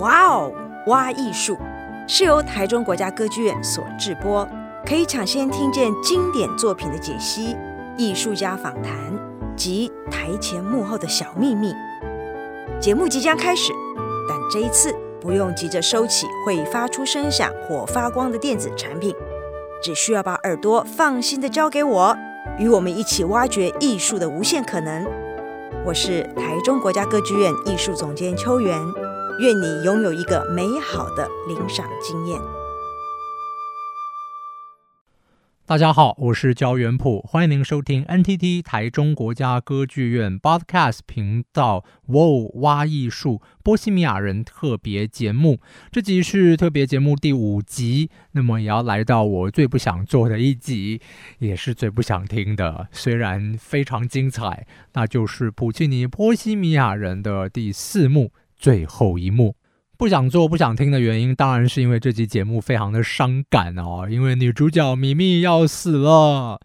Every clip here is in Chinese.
哇哦，挖艺术是由台中国家歌剧院所制播，可以抢先听见经典作品的解析、艺术家访谈及台前幕后的小秘密。节目即将开始，但这一次不用急着收起会发出声响或发光的电子产品，只需要把耳朵放心的交给我，与我们一起挖掘艺术的无限可能。我是台中国家歌剧院艺术总监邱元，愿你拥有一个美好的领赏经验。大家好，我是焦元溥，欢迎您收听 NTT 台中国家歌剧院 Podcast 频道《哇哇艺术波西米亚人》特别节目。这集是特别节目第五集，那么也要来到我最不想做的一集，也是最不想听的，虽然非常精彩，那就是普契尼《波西米亚人》的第四幕最后一幕。不想做、不想听的原因，当然是因为这集节目非常的伤感哦，因为女主角咪咪要死了。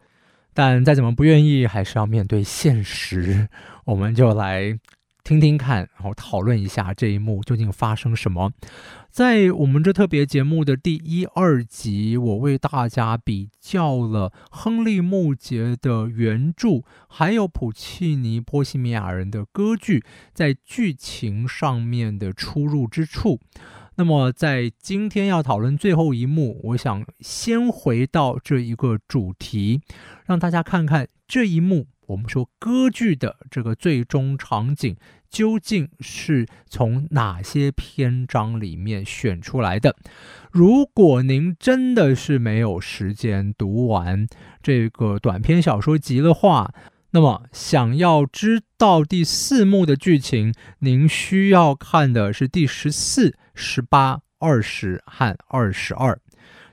但再怎么不愿意，还是要面对现实。我们就来听听看，然后讨论一下这一幕究竟发生什么。在我们这特别节目的第一、二集，我为大家比较了亨利·穆杰的原著，还有普契尼《波西米亚人》的歌剧在剧情上面的出入之处。那么，在今天要讨论最后一幕，我想先回到这一个主题，让大家看看这一幕。我们说歌剧的这个最终场景。究竟是从哪些篇章里面选出来的？如果您真的是没有时间读完这个短篇小说集的话，那么想要知道第四幕的剧情，您需要看的是第十四、十八、二十和二十二。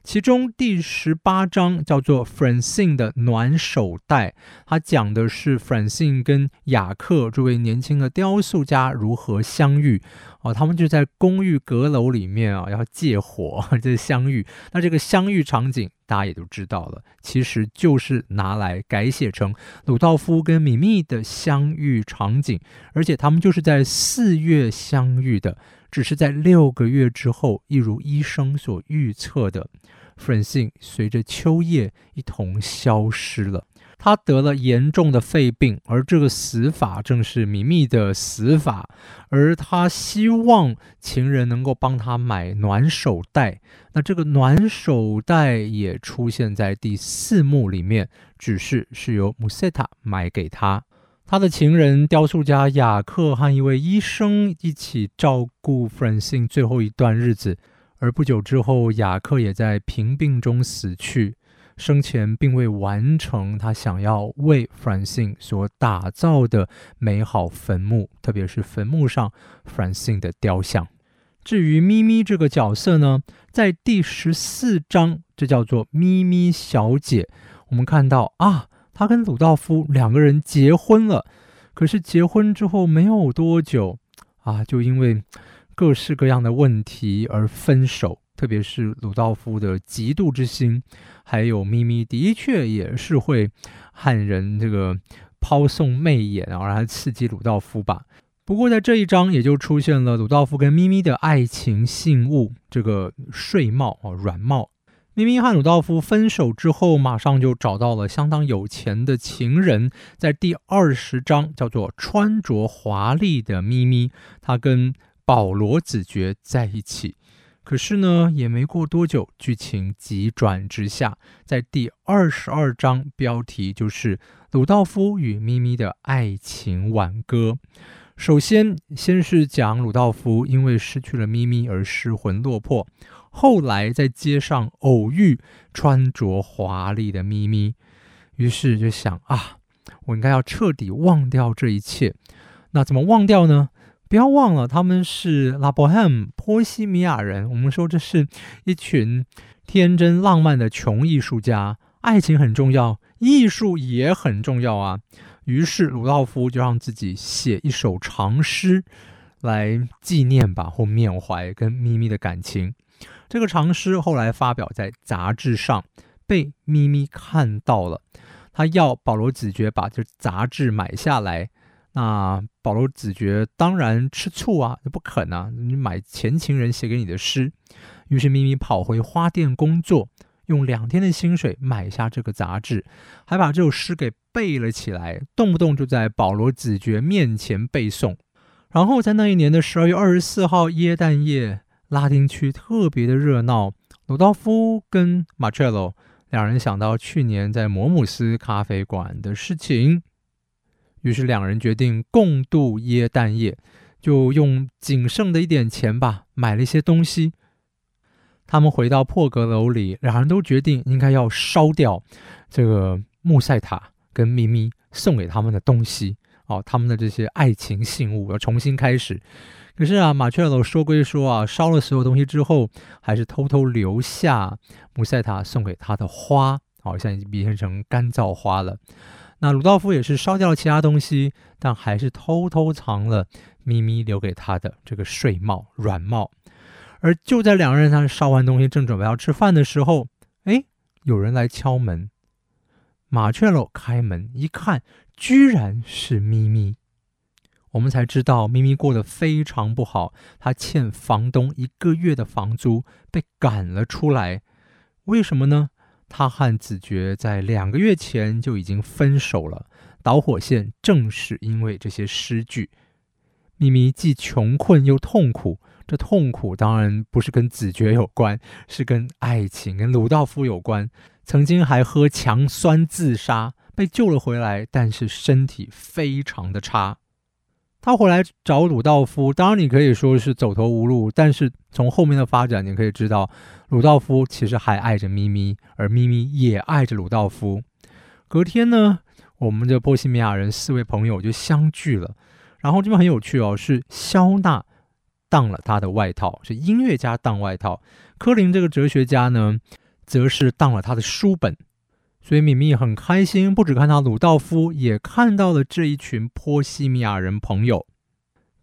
其中第十八章叫做 Francine 的暖手袋，它讲的是 Francine 跟雅克这位年轻的雕塑家如何相遇。哦，他们就在公寓阁楼里面啊，要借火 这相遇。那这个相遇场景大家也都知道了，其实就是拿来改写成鲁道夫跟咪咪的相遇场景，而且他们就是在四月相遇的。只是在六个月之后，一如医生所预测的，Francine 随着秋叶一同消失了。他得了严重的肺病，而这个死法正是米密的死法。而他希望情人能够帮他买暖手袋，那这个暖手袋也出现在第四幕里面，只是是由 Musetta 买给他。他的情人雕塑家雅克和一位医生一起照顾 Francine 最后一段日子，而不久之后，雅克也在贫病中死去，生前并未完成他想要为 Francine 所打造的美好坟墓，特别是坟墓上 Francine 的雕像。至于咪咪这个角色呢，在第十四章，这叫做咪咪小姐，我们看到啊。他跟鲁道夫两个人结婚了，可是结婚之后没有多久啊，就因为各式各样的问题而分手。特别是鲁道夫的嫉妒之心，还有咪咪的确也是会汉人这个抛送媚眼啊，然后刺激鲁道夫吧。不过在这一章也就出现了鲁道夫跟咪咪的爱情信物，这个睡帽啊，软帽。咪咪和鲁道夫分手之后，马上就找到了相当有钱的情人。在第二十章，叫做“穿着华丽的咪咪”，他跟保罗子爵在一起。可是呢，也没过多久，剧情急转直下，在第二十二章，标题就是“鲁道夫与咪咪的爱情挽歌”。首先，先是讲鲁道夫因为失去了咪咪而失魂落魄。后来在街上偶遇穿着华丽的咪咪，于是就想啊，我应该要彻底忘掉这一切。那怎么忘掉呢？不要忘了，他们是拉伯汉波西米亚人。我们说这是一群天真浪漫的穷艺术家，爱情很重要，艺术也很重要啊。于是鲁道夫就让自己写一首长诗来纪念吧，或缅怀跟咪咪的感情。这个长诗后来发表在杂志上，被咪咪看到了。他要保罗子爵把这杂志买下来。那保罗子爵当然吃醋啊，不肯啊，你买前情人写给你的诗。于是咪咪跑回花店工作，用两天的薪水买下这个杂志，还把这首诗给背了起来，动不动就在保罗子爵面前背诵。然后在那一年的十二月二十四号耶诞夜，拉丁区特别的热闹。鲁道夫跟马切罗两人想到去年在摩姆斯咖啡馆的事情，于是两人决定共度耶诞夜，就用仅剩的一点钱吧，买了一些东西。他们回到破阁楼里，两人都决定应该要烧掉这个穆塞塔跟咪咪送给他们的东西哦，他们的这些爱情信物要重新开始。可是啊，马切罗说归说啊，烧了所有东西之后，还是偷偷留下穆塞塔送给他的花，好像已经变成干燥花了。那鲁道夫也是烧掉了其他东西，但还是偷偷藏了咪咪留给他的这个睡帽软帽。而就在两个人他烧完东西，正准备要吃饭的时候，哎，有人来敲门。马切罗开门一看，居然是咪咪。我们才知道咪咪过得非常不好，他欠房东一个月的房租，被赶了出来。为什么呢？他和子爵在两个月前就已经分手了，导火线正是因为这些诗句。咪咪既穷困又痛苦。这痛苦当然不是跟子爵有关，是跟爱情、跟鲁道夫有关。曾经还喝强酸自杀，被救了回来，但是身体非常的差。他回来找鲁道夫，当然你可以说是走投无路，但是从后面的发展，你可以知道，鲁道夫其实还爱着咪咪，而咪咪也爱着鲁道夫。隔天呢，我们的波西米亚人四位朋友就相聚了，然后这边很有趣哦，是肖娜。当了他的外套，是音乐家当外套。柯林这个哲学家呢，则是当了他的书本。所以咪咪很开心，不只看到鲁道夫，也看到了这一群波西米亚人朋友。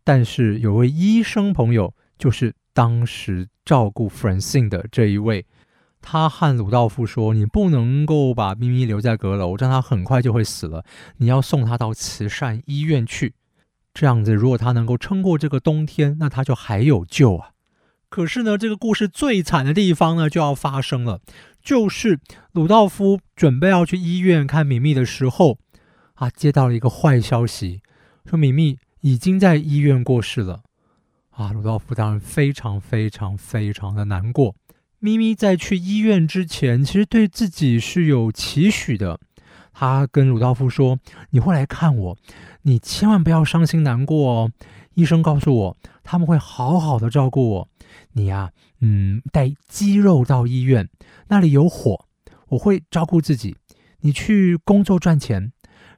但是有位医生朋友，就是当时照顾 Francine 的这一位，他和鲁道夫说：“你不能够把咪咪留在阁楼，这样他很快就会死了。你要送他到慈善医院去。”这样子，如果他能够撑过这个冬天，那他就还有救啊！可是呢，这个故事最惨的地方呢，就要发生了，就是鲁道夫准备要去医院看咪咪的时候，啊，接到了一个坏消息，说咪咪已经在医院过世了。啊，鲁道夫当然非常非常非常的难过。咪咪在去医院之前，其实对自己是有期许的。他跟鲁道夫说：“你会来看我。”你千万不要伤心难过哦！医生告诉我，他们会好好的照顾我。你呀，嗯，带鸡肉到医院，那里有火，我会照顾自己。你去工作赚钱，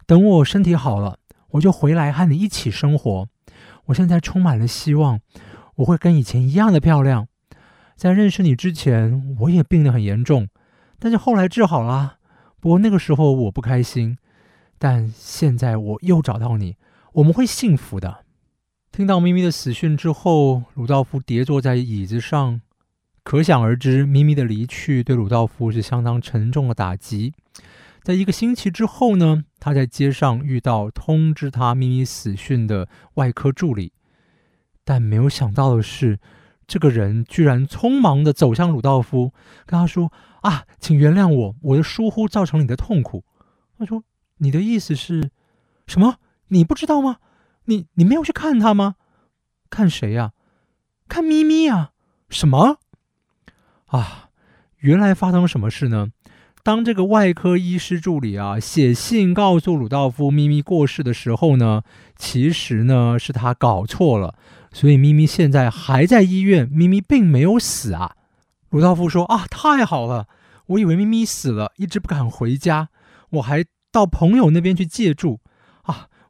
等我身体好了，我就回来和你一起生活。我现在充满了希望，我会跟以前一样的漂亮。在认识你之前，我也病得很严重，但是后来治好了。不过那个时候我不开心。但现在我又找到你，我们会幸福的。听到咪咪的死讯之后，鲁道夫跌坐在椅子上，可想而知，咪咪的离去对鲁道夫是相当沉重的打击。在一个星期之后呢，他在街上遇到通知他咪咪死讯的外科助理，但没有想到的是，这个人居然匆忙地走向鲁道夫，跟他说：“啊，请原谅我，我的疏忽造成你的痛苦。”他说。你的意思是，什么？你不知道吗？你你没有去看他吗？看谁呀？看咪咪呀？什么？啊，原来发生了什么事呢？当这个外科医师助理啊写信告诉鲁道夫咪咪过世的时候呢，其实呢是他搞错了，所以咪咪现在还在医院，咪咪并没有死啊。鲁道夫说啊，太好了，我以为咪咪死了，一直不敢回家，我还。到朋友那边去借住！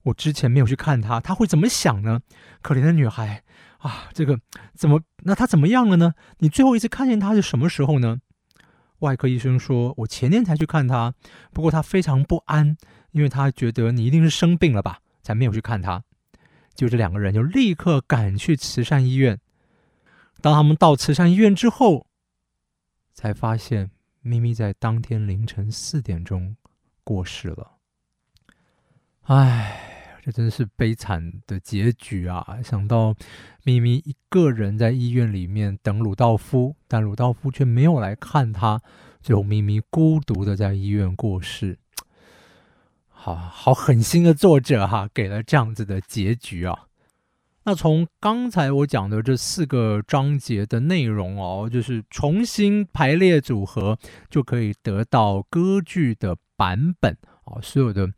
我之前没有去看她，她会怎么想呢？可怜的女孩啊！这个怎么？那她怎么样了呢？你最后一次看见她是什么时候呢？外科医生说，我前天才去看她，不过她非常不安，因为她觉得你一定是生病了吧，才没有去看她。就这两个人就立刻赶去慈善医院。当他们到慈善医院之后，才发现咪咪在当天凌晨四点钟。过世了，唉，这真是悲惨的结局啊！想到咪咪一个人在医院里面等鲁道夫，但鲁道夫却没有来看他，最后咪咪孤独的在医院过世。好好狠心的作者哈，给了这样子的结局啊。那从刚才我讲的这四个章节的内容哦，就是重新排列组合，就可以得到歌剧的版本啊，所有的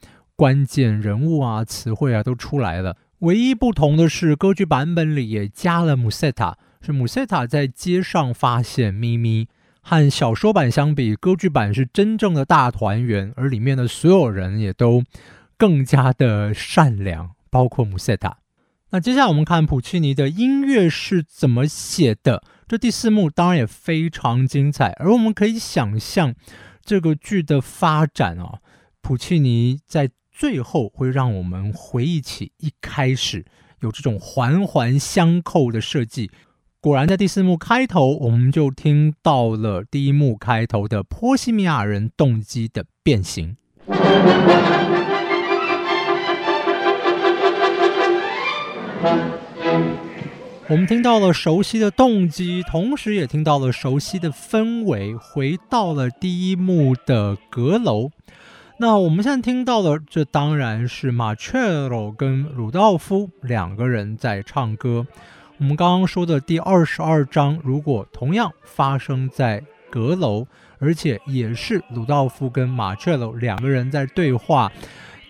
关键人物啊、词汇啊都出来了。唯一不同的是，歌剧版本里也加了穆塞塔，是穆塞塔在街上发现咪咪。和小说版相比，歌剧版是真正的大团圆，而里面的所有人也都更加的善良，包括穆塞塔。那接下来我们看普契尼的音乐是怎么写的。这第四幕当然也非常精彩，而我们可以想象这个剧的发展啊，普契尼在最后会让我们回忆起一开始有这种环环相扣的设计。果然，在第四幕开头，我们就听到了第一幕开头的波西米亚人动机的变形。我们听到了熟悉的动机，同时也听到了熟悉的氛围，回到了第一幕的阁楼。那我们现在听到的，这当然是马切罗跟鲁道夫两个人在唱歌。我们刚刚说的第二十二章，如果同样发生在阁楼，而且也是鲁道夫跟马切罗两个人在对话。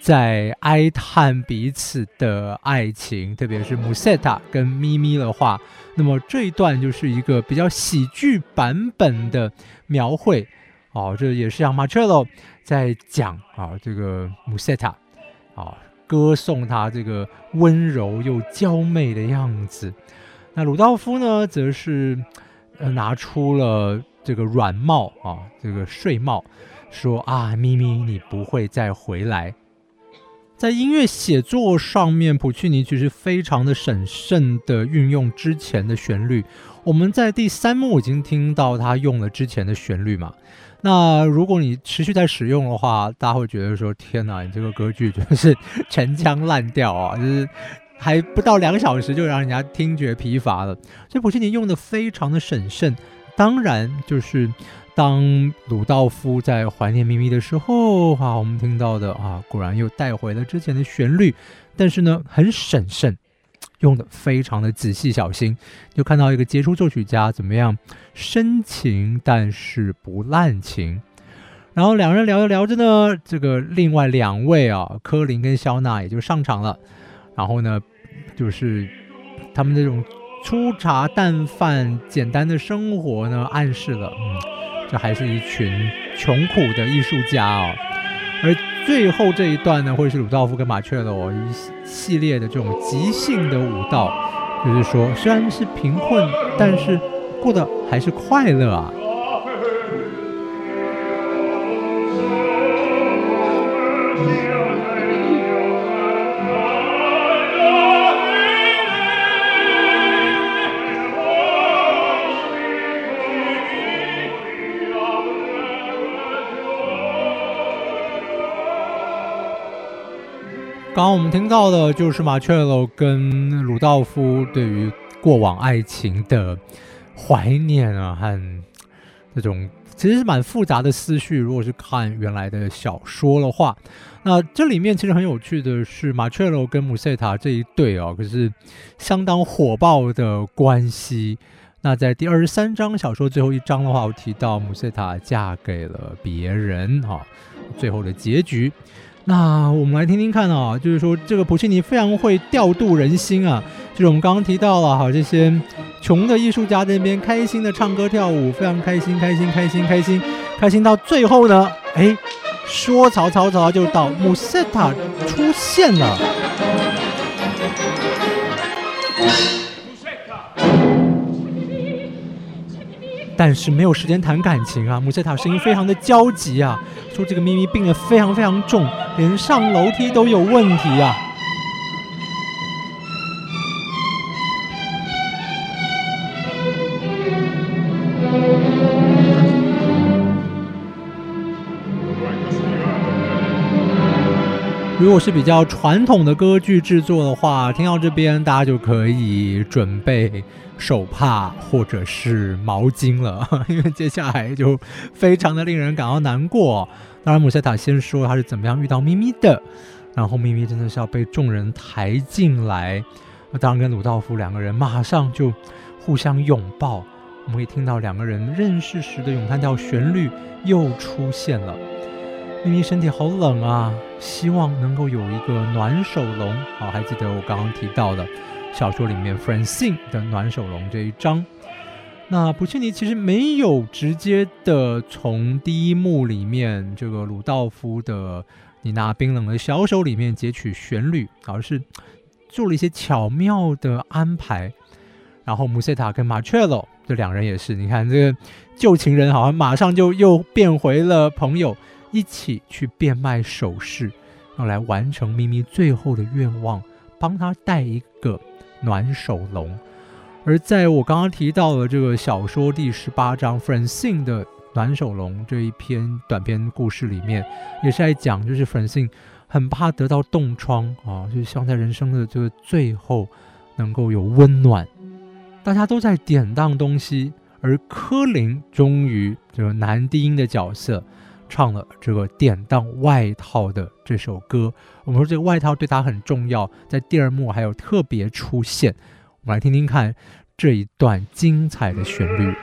在哀叹彼此的爱情，特别是穆塞塔跟咪咪的话，那么这一段就是一个比较喜剧版本的描绘。哦，这也是让马切洛在讲啊，这个穆塞塔啊，歌颂他这个温柔又娇媚的样子。那鲁道夫呢，则是呃拿出了这个软帽啊，这个睡帽，说啊，咪咪，你不会再回来。在音乐写作上面，普契尼其实非常的审慎的运用之前的旋律。我们在第三幕已经听到他用了之前的旋律嘛。那如果你持续在使用的话，大家会觉得说：“天哪，你这个歌剧就是陈腔滥调啊！” 就是还不到两小时就让人家听觉疲乏了。所以普契尼用的非常的审慎，当然就是。当鲁道夫在怀念咪咪的时候，哈、啊，我们听到的啊，果然又带回了之前的旋律，但是呢，很审慎，用的非常的仔细小心，就看到一个杰出作曲家怎么样深情，但是不滥情。然后两人聊着聊着呢，这个另外两位啊，柯林跟肖娜也就上场了，然后呢，就是他们这种粗茶淡饭、简单的生活呢，暗示了嗯。这还是一群穷苦的艺术家哦，而最后这一段呢，会是鲁道夫跟马切洛一系列的这种即兴的舞蹈，就是说，虽然是贫困，但是过得还是快乐啊。刚刚我们听到的就是马切洛跟鲁道夫对于过往爱情的怀念啊，和这种其实是蛮复杂的思绪。如果是看原来的小说的话，那这里面其实很有趣的是马切洛跟穆塞塔这一对啊，可是相当火爆的关系。那在第二十三章小说最后一章的话，我提到穆塞塔嫁给了别人哈，最后的结局。那我们来听听看啊，就是说这个普契尼非常会调度人心啊，就是我们刚刚提到了哈，这些穷的艺术家在那边开心的唱歌跳舞，非常开心，开心，开心，开心，开心到最后呢，哎，说曹操曹操就到，穆塞塔出现了。但是没有时间谈感情啊！穆塞塔声音非常的焦急啊，说这个咪咪病得非常非常重，连上楼梯都有问题啊。如果是比较传统的歌剧制作的话，听到这边大家就可以准备手帕或者是毛巾了，因为接下来就非常的令人感到难过。当然，姆赛塔先说他是怎么样遇到咪咪的，然后咪咪真的是要被众人抬进来，当然跟鲁道夫两个人马上就互相拥抱。我们可以听到两个人认识时的咏叹调旋律又出现了。咪咪身体好冷啊，希望能够有一个暖手龙。好，还记得我刚刚提到的小说里面 Francine 的暖手龙这一章。那普契尼其实没有直接的从第一幕里面这个鲁道夫的你那冰冷的小手里面截取旋律，而是做了一些巧妙的安排。然后穆塞塔跟马切洛这两人也是，你看这个旧情人好像马上就又变回了朋友。一起去变卖首饰，用来完成咪咪最后的愿望，帮他带一个暖手龙。而在我刚刚提到的这个小说第十八章 Francine 的暖手龙这一篇短篇故事里面，也是在讲，就是 Francine 很怕得到冻疮啊，就是希望在人生的这个最后能够有温暖。大家都在典当东西，而柯林终于这个男低音的角色。唱了这个典当外套的这首歌，我们说这个外套对他很重要，在第二幕还有特别出现，我们来听听看这一段精彩的旋律。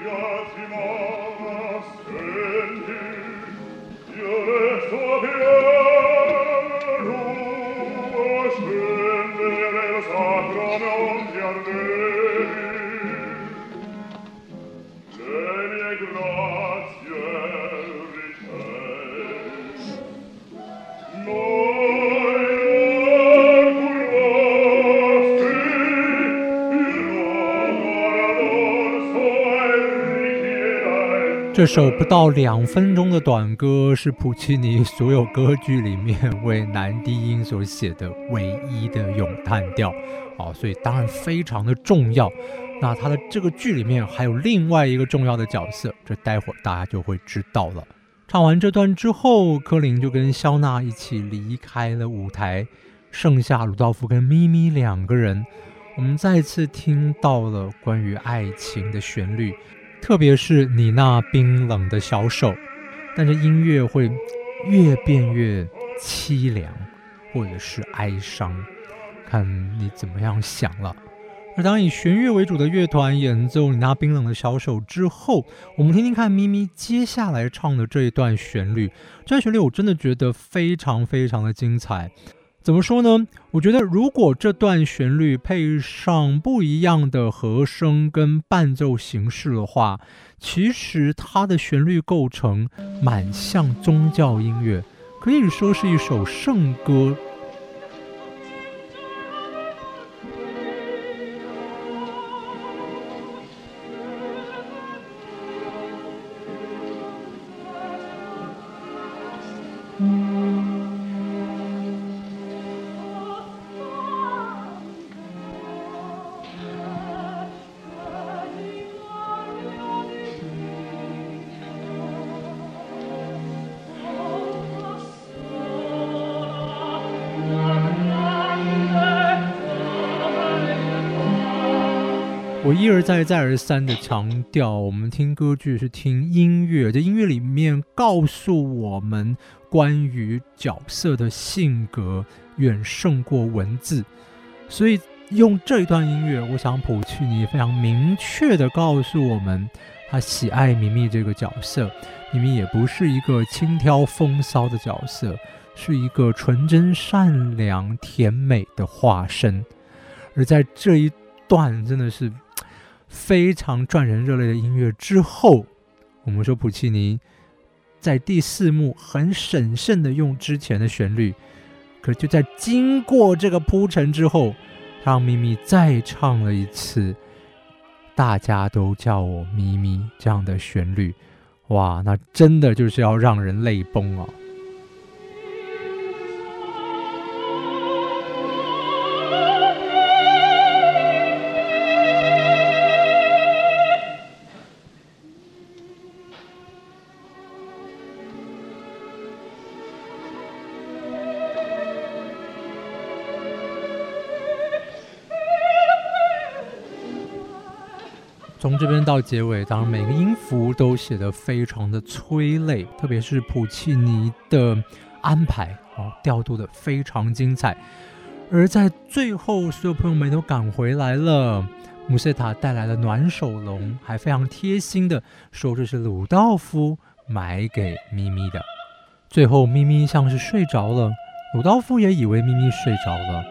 这首不到两分钟的短歌是普契尼所有歌剧里面为男低音所写的唯一的咏叹调，好，所以当然非常的重要。那他的这个剧里面还有另外一个重要的角色，这待会儿大家就会知道了。唱完这段之后，柯林就跟肖娜一起离开了舞台，剩下鲁道夫跟咪咪两个人。我们再次听到了关于爱情的旋律。特别是你那冰冷的小手，但是音乐会越变越凄凉，或者是哀伤，看你怎么样想了。而当以弦乐为主的乐团演奏你那冰冷的小手之后，我们听听看咪咪接下来唱的这一段旋律。这段旋律我真的觉得非常非常的精彩。怎么说呢？我觉得如果这段旋律配上不一样的和声跟伴奏形式的话，其实它的旋律构成蛮像宗教音乐，可以说是一首圣歌。再、再而三的强调，我们听歌剧是听音乐，这音乐里面告诉我们关于角色的性格远胜过文字，所以用这一段音乐，我想普契尼非常明确的告诉我们，他喜爱咪咪这个角色，咪咪也不是一个轻佻风骚的角色，是一个纯真、善良、甜美的化身，而在这一段真的是。非常赚人热泪的音乐之后，我们说普契尼在第四幕很审慎的用之前的旋律，可就在经过这个铺陈之后，让咪咪再唱了一次，大家都叫我咪咪这样的旋律，哇，那真的就是要让人泪崩啊！这边到结尾，当然每个音符都写得非常的催泪，特别是普契尼的安排哦，调度的非常精彩。而在最后，所有朋友们都赶回来了，穆斯塔带来了暖手龙，还非常贴心的说这是鲁道夫买给咪咪的。最后，咪咪像是睡着了，鲁道夫也以为咪咪睡着了，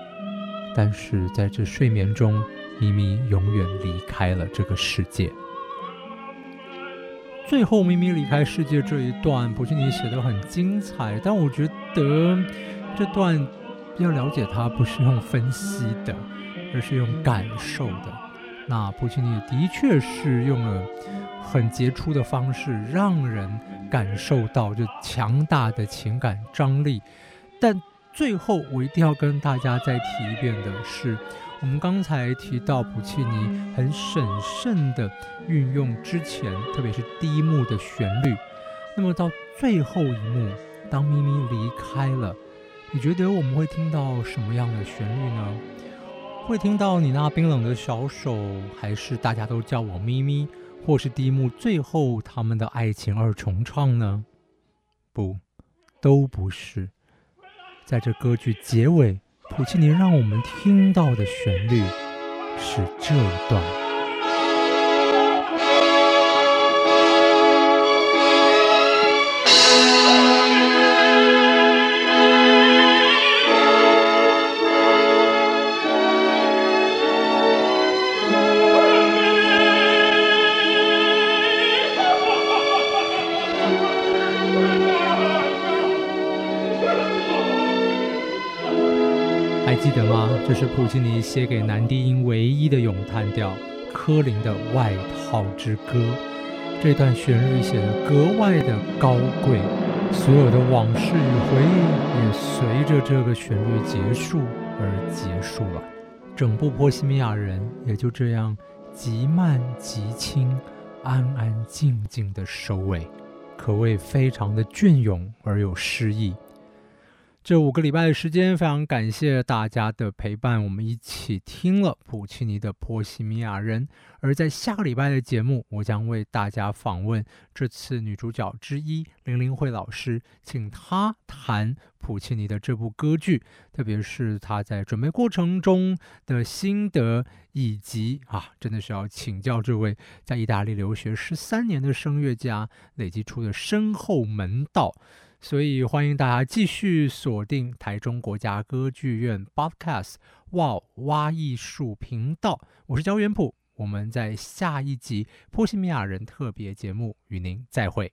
但是在这睡眠中。咪咪永远离开了这个世界。最后，咪咪离开世界这一段，普契尼写的很精彩，但我觉得这段要了解它，不是用分析的，而是用感受的。那普契尼的确是用了很杰出的方式，让人感受到这强大的情感张力。但最后，我一定要跟大家再提一遍的是。我们刚才提到普契尼很审慎地运用之前，特别是第一幕的旋律。那么到最后一幕，当咪咪离开了，你觉得我们会听到什么样的旋律呢？会听到你那冰冷的小手，还是大家都叫我咪咪，或是第一幕最后他们的爱情二重唱呢？不，都不是。在这歌剧结尾。普契尼让我们听到的旋律是这一段。记得吗？这是普契尼写给男低音唯一的咏叹调——科林的《外套之歌》。这段旋律写得格外的高贵，所有的往事与回忆也随着这个旋律结束而结束了。整部《波西米亚人》也就这样极慢极轻、安安静静的收尾，可谓非常的隽永而有诗意。这五个礼拜的时间，非常感谢大家的陪伴，我们一起听了普契尼的《波西米亚人》。而在下个礼拜的节目，我将为大家访问这次女主角之一林玲慧老师，请她谈普契尼的这部歌剧，特别是她在准备过程中的心得，以及啊，真的是要请教这位在意大利留学十三年的声乐家累积出的深厚门道。所以欢迎大家继续锁定台中国家歌剧院 Podcast 哇挖艺术频道，我是焦元溥，我们在下一集波西米亚人特别节目与您再会。